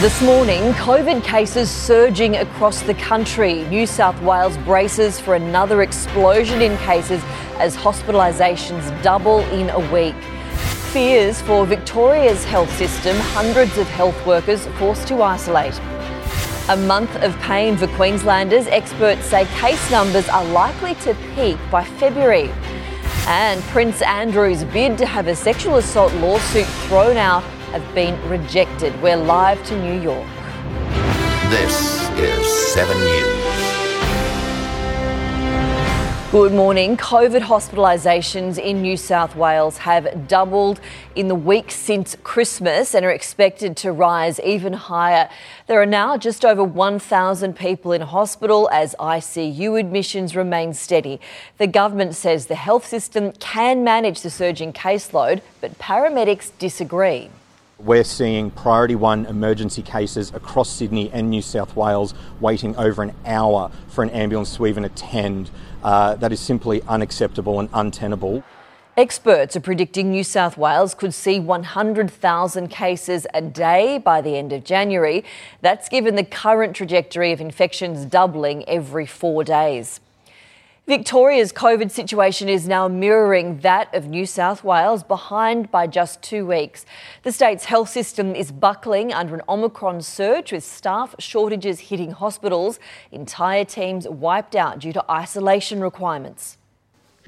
This morning, COVID cases surging across the country. New South Wales braces for another explosion in cases as hospitalisations double in a week fears for Victoria's health system, hundreds of health workers forced to isolate. A month of pain for Queenslanders, experts say case numbers are likely to peak by February. And Prince Andrew's bid to have a sexual assault lawsuit thrown out have been rejected. We're live to New York. This is 7 News. Good morning. COVID hospitalisations in New South Wales have doubled in the week since Christmas and are expected to rise even higher. There are now just over 1,000 people in hospital as ICU admissions remain steady. The government says the health system can manage the surging caseload, but paramedics disagree. We're seeing priority one emergency cases across Sydney and New South Wales waiting over an hour for an ambulance to even attend. Uh, that is simply unacceptable and untenable. Experts are predicting New South Wales could see 100,000 cases a day by the end of January. That's given the current trajectory of infections doubling every four days. Victoria's COVID situation is now mirroring that of New South Wales, behind by just two weeks. The state's health system is buckling under an Omicron surge with staff shortages hitting hospitals, entire teams wiped out due to isolation requirements.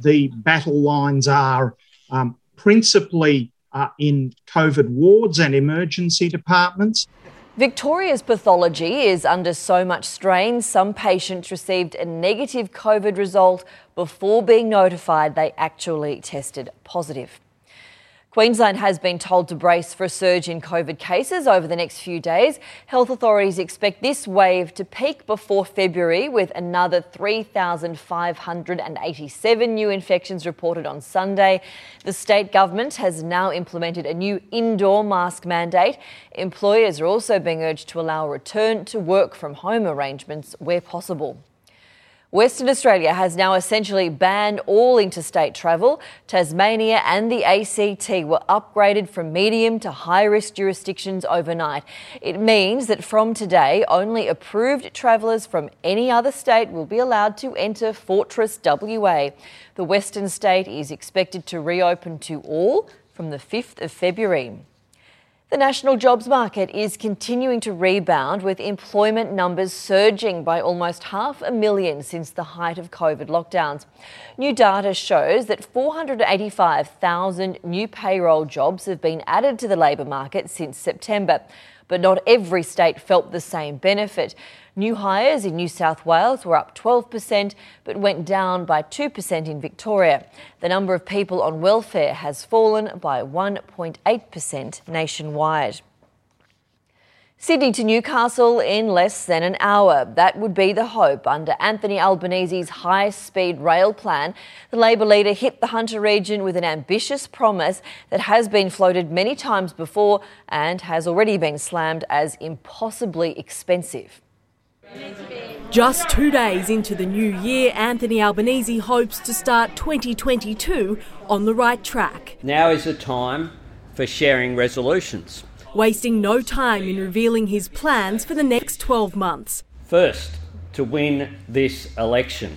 The battle lines are um, principally uh, in COVID wards and emergency departments. Victoria's pathology is under so much strain, some patients received a negative COVID result before being notified they actually tested positive. Queensland has been told to brace for a surge in COVID cases over the next few days. Health authorities expect this wave to peak before February, with another 3,587 new infections reported on Sunday. The state government has now implemented a new indoor mask mandate. Employers are also being urged to allow return to work from home arrangements where possible. Western Australia has now essentially banned all interstate travel. Tasmania and the ACT were upgraded from medium to high risk jurisdictions overnight. It means that from today, only approved travellers from any other state will be allowed to enter Fortress WA. The Western state is expected to reopen to all from the 5th of February. The national jobs market is continuing to rebound with employment numbers surging by almost half a million since the height of COVID lockdowns. New data shows that 485,000 new payroll jobs have been added to the labour market since September. But not every state felt the same benefit. New hires in New South Wales were up 12%, but went down by 2% in Victoria. The number of people on welfare has fallen by 1.8% nationwide. Sydney to Newcastle in less than an hour. That would be the hope under Anthony Albanese's high speed rail plan. The Labor leader hit the Hunter region with an ambitious promise that has been floated many times before and has already been slammed as impossibly expensive. Just two days into the new year, Anthony Albanese hopes to start 2022 on the right track. Now is the time for sharing resolutions. Wasting no time in revealing his plans for the next 12 months. First, to win this election.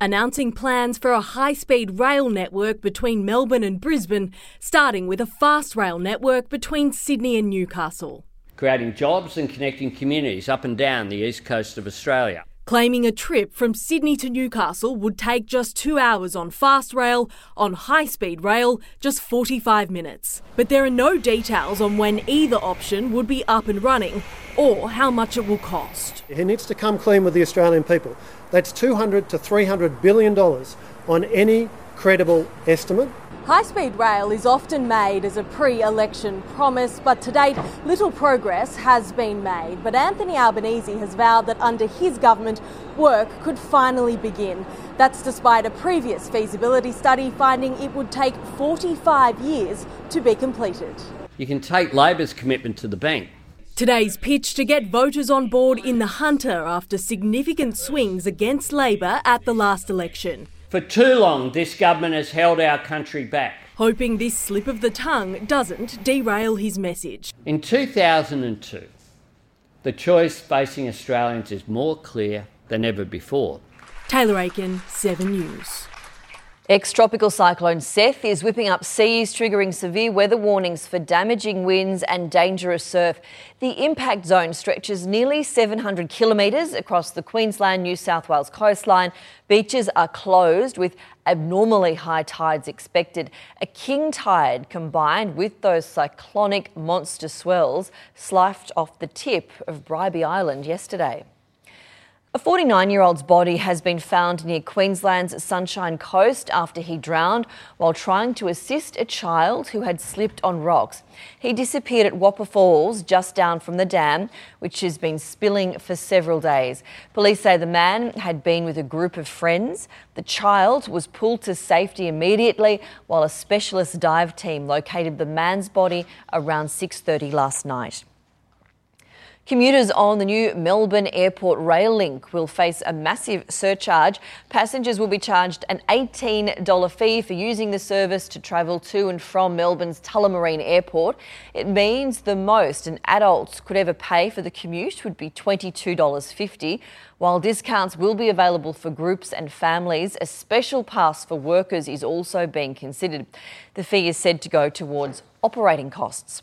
announcing plans for a high speed rail network between Melbourne and Brisbane, starting with a fast rail network between Sydney and Newcastle. Creating jobs and connecting communities up and down the east coast of Australia claiming a trip from Sydney to Newcastle would take just two hours on fast rail, on high speed rail, just 45 minutes. But there are no details on when either option would be up and running or how much it will cost. He needs to come clean with the Australian people. That's 200 to 300 billion dollars on any credible estimate High speed rail is often made as a pre election promise, but to date, little progress has been made. But Anthony Albanese has vowed that under his government, work could finally begin. That's despite a previous feasibility study finding it would take 45 years to be completed. You can take Labor's commitment to the bank. Today's pitch to get voters on board in the Hunter after significant swings against Labor at the last election. For too long, this government has held our country back. Hoping this slip of the tongue doesn't derail his message. In 2002, the choice facing Australians is more clear than ever before. Taylor Aiken, 7 News. Ex tropical cyclone Seth is whipping up seas, triggering severe weather warnings for damaging winds and dangerous surf. The impact zone stretches nearly 700 kilometres across the Queensland New South Wales coastline. Beaches are closed with abnormally high tides expected. A king tide combined with those cyclonic monster swells sliced off the tip of Bribie Island yesterday. A 49 year old's body has been found near Queensland's Sunshine Coast after he drowned while trying to assist a child who had slipped on rocks. He disappeared at Whopper Falls, just down from the dam, which has been spilling for several days. Police say the man had been with a group of friends. The child was pulled to safety immediately while a specialist dive team located the man's body around 6:30 last night. Commuters on the new Melbourne Airport rail link will face a massive surcharge. Passengers will be charged an $18 fee for using the service to travel to and from Melbourne's Tullamarine Airport. It means the most an adult could ever pay for the commute would be $22.50. While discounts will be available for groups and families, a special pass for workers is also being considered. The fee is said to go towards operating costs.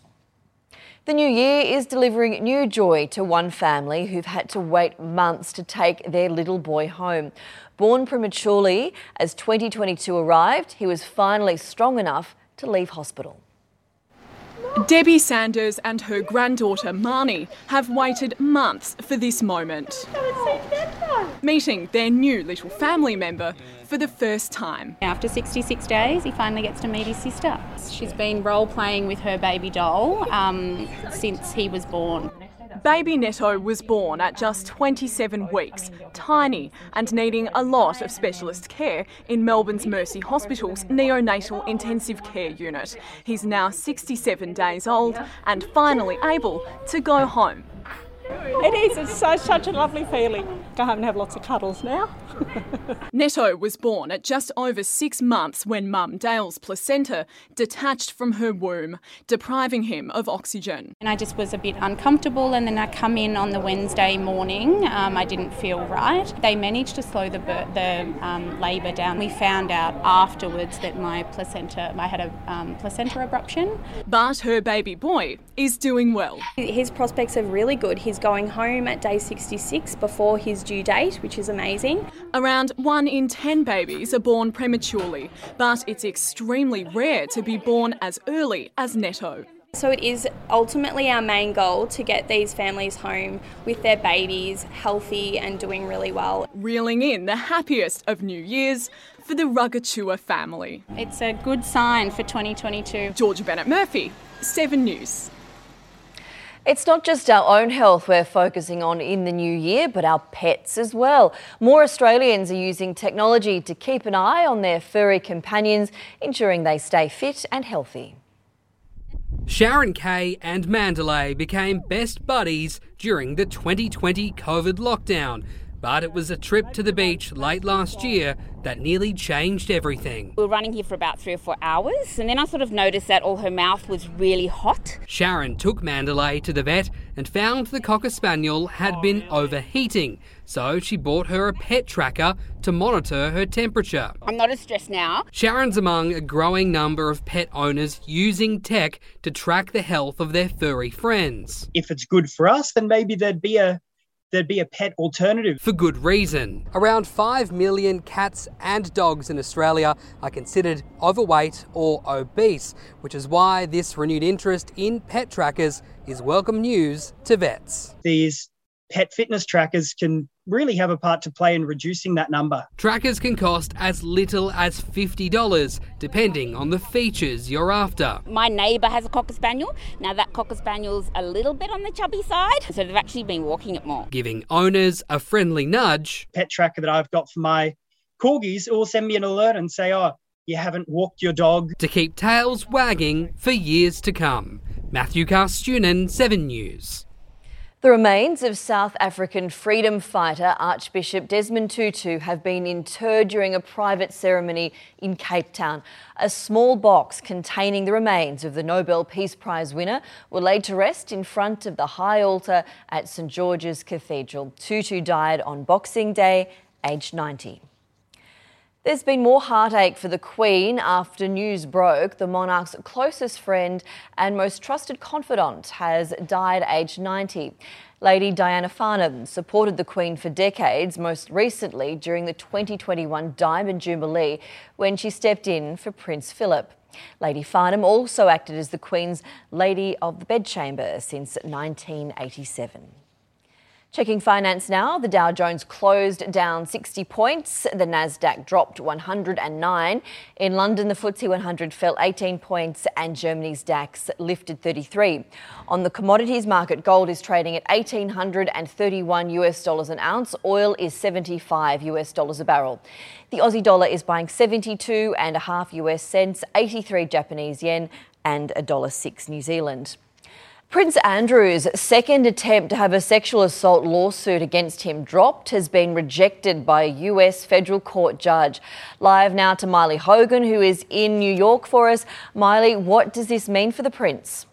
The new year is delivering new joy to one family who've had to wait months to take their little boy home. Born prematurely, as 2022 arrived, he was finally strong enough to leave hospital. Debbie Sanders and her granddaughter Marnie have waited months for this moment. Meeting their new little family member for the first time. After 66 days, he finally gets to meet his sister. She's been role playing with her baby doll um, since he was born. Baby Netto was born at just 27 weeks, tiny and needing a lot of specialist care in Melbourne's Mercy Hospital's neonatal intensive care unit. He's now 67 days old and finally able to go home. It is. It's so, such a lovely feeling. Go home and have lots of cuddles now. Netto was born at just over six months when mum Dale's placenta detached from her womb, depriving him of oxygen. And I just was a bit uncomfortable, and then I come in on the Wednesday morning. Um, I didn't feel right. They managed to slow the, the um, labour down. We found out afterwards that my placenta, I had a um, placenta abruption. But her baby boy is doing well. His prospects are really good. He's going home at day 66 before his due date, which is amazing. Around one in 10 babies are born prematurely, but it's extremely rare to be born as early as Netto. So it is ultimately our main goal to get these families home with their babies healthy and doing really well. Reeling in the happiest of New Year's for the Rugatua family. It's a good sign for 2022. Georgia Bennett Murphy, 7 News. It's not just our own health we're focusing on in the new year, but our pets as well. More Australians are using technology to keep an eye on their furry companions, ensuring they stay fit and healthy. Sharon Kay and Mandalay became best buddies during the 2020 COVID lockdown, But it was a trip to the beach late last year that nearly changed everything. We were running here for about three or four hours, and then I sort of noticed that all her mouth was really hot. Sharon took Mandalay to the vet and found the Cocker Spaniel had been overheating, so she bought her a pet tracker to monitor her temperature. I'm not as stressed now. Sharon's among a growing number of pet owners using tech to track the health of their furry friends. If it's good for us, then maybe there'd be a there'd be a pet alternative. For good reason. Around 5 million cats and dogs in Australia are considered overweight or obese, which is why this renewed interest in pet trackers is welcome news to vets. These pet fitness trackers can really have a part to play in reducing that number. Trackers can cost as little as $50, depending on the features you're after. My neighbour has a Cocker Spaniel. Now, that Cocker Spaniel's a little bit on the chubby side, so they've actually been walking it more. Giving owners a friendly nudge. Pet tracker that I've got for my corgis will send me an alert and say, oh, you haven't walked your dog. To keep tails wagging for years to come. Matthew Carstunen, 7 News. The remains of South African freedom fighter Archbishop Desmond Tutu have been interred during a private ceremony in Cape Town. A small box containing the remains of the Nobel Peace Prize winner were laid to rest in front of the high altar at St George's Cathedral. Tutu died on Boxing Day, aged 90. There's been more heartache for the Queen after news broke the monarch's closest friend and most trusted confidant has died aged 90. Lady Diana Farnham supported the Queen for decades, most recently during the 2021 Diamond Jubilee when she stepped in for Prince Philip. Lady Farnham also acted as the Queen's Lady of the Bedchamber since 1987. Checking finance now, the Dow Jones closed down 60 points. The Nasdaq dropped 109. In London, the FTSE 100 fell 18 points and Germany's DAX lifted 33. On the commodities market, gold is trading at 1831 US dollars an ounce. Oil is 75 US dollars a barrel. The Aussie dollar is buying 72 and a half US cents, 83 Japanese yen and a dollar 6 New Zealand. Prince Andrew's second attempt to have a sexual assault lawsuit against him dropped has been rejected by a US federal court judge. Live now to Miley Hogan, who is in New York for us. Miley, what does this mean for the Prince?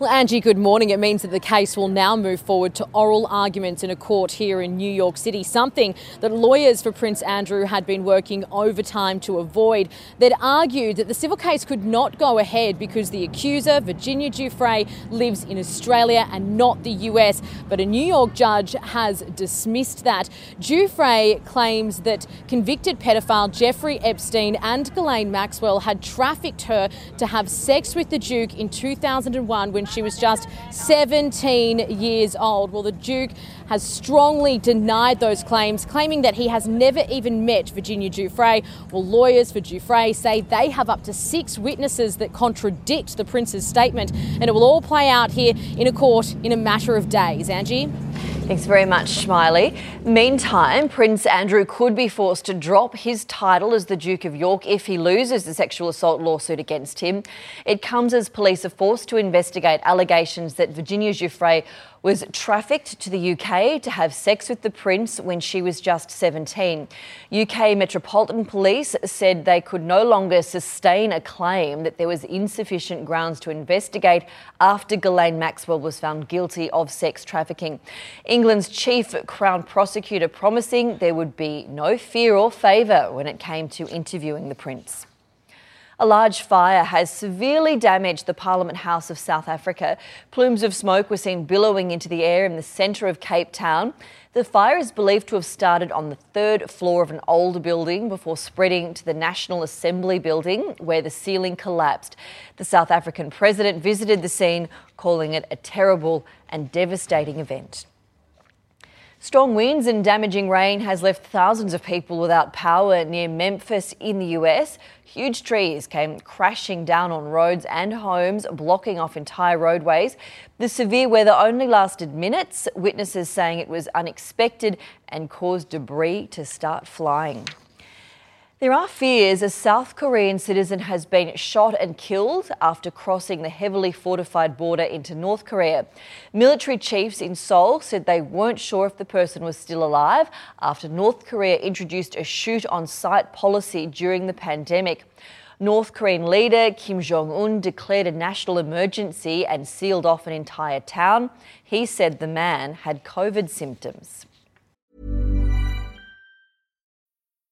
Well, Angie, good morning. It means that the case will now move forward to oral arguments in a court here in New York City, something that lawyers for Prince Andrew had been working overtime to avoid. They'd argued that the civil case could not go ahead because the accuser, Virginia Giuffre, lives in Australia and not the US. But a New York judge has dismissed that. Giuffre claims that convicted pedophile Jeffrey Epstein and Ghislaine Maxwell had trafficked her to have sex with the Duke in 2001 when she was just 17 years old. Well, the Duke has strongly denied those claims, claiming that he has never even met Virginia Giuffre. Well, lawyers for Giuffre say they have up to six witnesses that contradict the Prince's statement, and it will all play out here in a court in a matter of days. Angie? Thanks very much, Smiley. Meantime, Prince Andrew could be forced to drop his title as the Duke of York if he loses the sexual assault lawsuit against him. It comes as police are forced to investigate allegations that Virginia Giuffre was trafficked to the UK to have sex with the prince when she was just 17. UK Metropolitan Police said they could no longer sustain a claim that there was insufficient grounds to investigate after Ghislaine Maxwell was found guilty of sex trafficking. England's chief Crown prosecutor promising there would be no fear or favour when it came to interviewing the prince. A large fire has severely damaged the Parliament House of South Africa. Plumes of smoke were seen billowing into the air in the centre of Cape Town. The fire is believed to have started on the third floor of an older building before spreading to the National Assembly building, where the ceiling collapsed. The South African president visited the scene, calling it a terrible and devastating event. Strong winds and damaging rain has left thousands of people without power near Memphis in the US. Huge trees came crashing down on roads and homes, blocking off entire roadways. The severe weather only lasted minutes, witnesses saying it was unexpected and caused debris to start flying. There are fears a South Korean citizen has been shot and killed after crossing the heavily fortified border into North Korea. Military chiefs in Seoul said they weren't sure if the person was still alive after North Korea introduced a shoot on site policy during the pandemic. North Korean leader Kim Jong un declared a national emergency and sealed off an entire town. He said the man had COVID symptoms.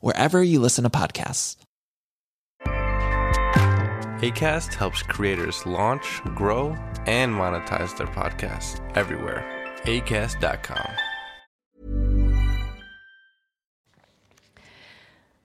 wherever you listen to podcasts. ACAST helps creators launch, grow, and monetize their podcasts everywhere. ACAST.com.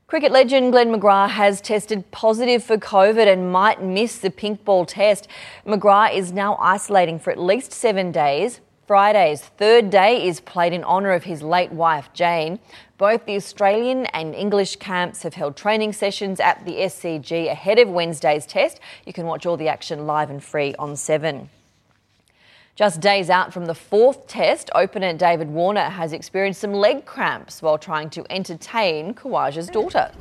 Cricket legend Glenn McGrath has tested positive for COVID and might miss the pink ball test. McGrath is now isolating for at least seven days. Friday's third day is played in honour of his late wife, Jane. Both the Australian and English camps have held training sessions at the SCG ahead of Wednesday's test. You can watch all the action live and free on 7. Just days out from the fourth test, opener David Warner has experienced some leg cramps while trying to entertain Khawaja's daughter.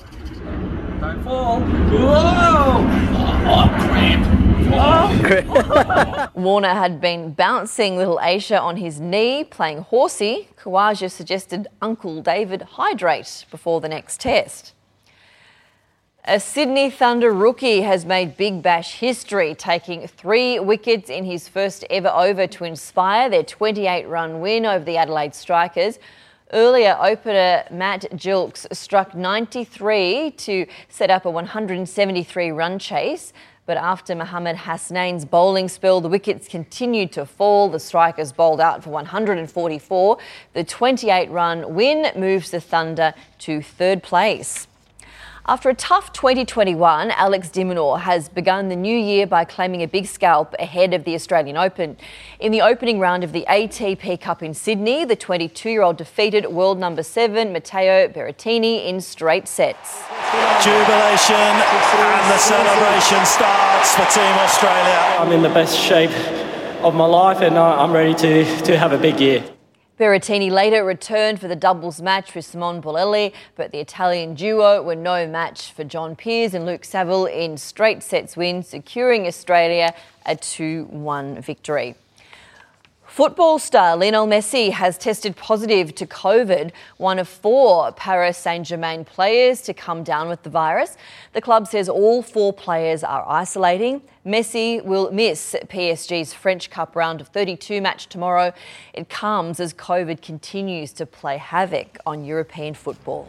Don't fall. Whoa! Oh, cramp. Warner had been bouncing little Aisha on his knee, playing horsey. Khawaja suggested Uncle David hydrate before the next test. A Sydney Thunder rookie has made Big Bash history, taking three wickets in his first ever over to inspire their 28 run win over the Adelaide Strikers. Earlier, opener Matt Gilkes struck 93 to set up a 173 run chase. But after Mohammad Hasnain's bowling spell, the wickets continued to fall. The strikers bowled out for 144. The 28 run win moves the Thunder to third place. After a tough 2021, Alex de Minaur has begun the new year by claiming a big scalp ahead of the Australian Open. In the opening round of the ATP Cup in Sydney, the 22 year old defeated world number seven Matteo Berrettini in straight sets. Jubilation and the celebration starts for Team Australia. I'm in the best shape of my life and uh, I'm ready to, to have a big year. Berrettini later returned for the doubles match with Simone Bolelli, but the Italian duo were no match for John Peers and Luke Saville in straight sets win, securing Australia a 2 1 victory. Football star Lionel Messi has tested positive to COVID, one of four Paris Saint Germain players to come down with the virus. The club says all four players are isolating. Messi will miss PSG's French Cup round of 32 match tomorrow. It comes as COVID continues to play havoc on European football.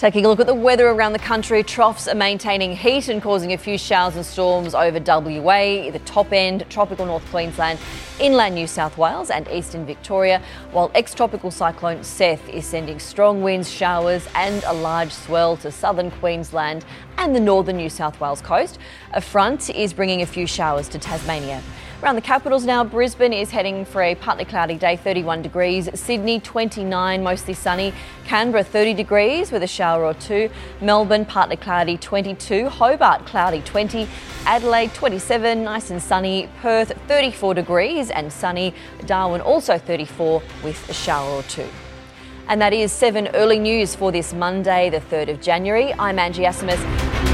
Taking a look at the weather around the country, troughs are maintaining heat and causing a few showers and storms over WA, the top end, tropical North Queensland, inland New South Wales, and eastern Victoria, while ex tropical cyclone Seth is sending strong winds, showers, and a large swell to southern Queensland and the northern New South Wales coast. A front is bringing a few showers to Tasmania. Around the capitals now, Brisbane is heading for a partly cloudy day, 31 degrees. Sydney, 29, mostly sunny. Canberra, 30 degrees with a shower or two. Melbourne, partly cloudy, 22. Hobart, cloudy, 20. Adelaide, 27, nice and sunny. Perth, 34 degrees and sunny. Darwin, also 34 with a shower or two. And that is 7 early news for this Monday, the 3rd of January. I'm Angie Asimus.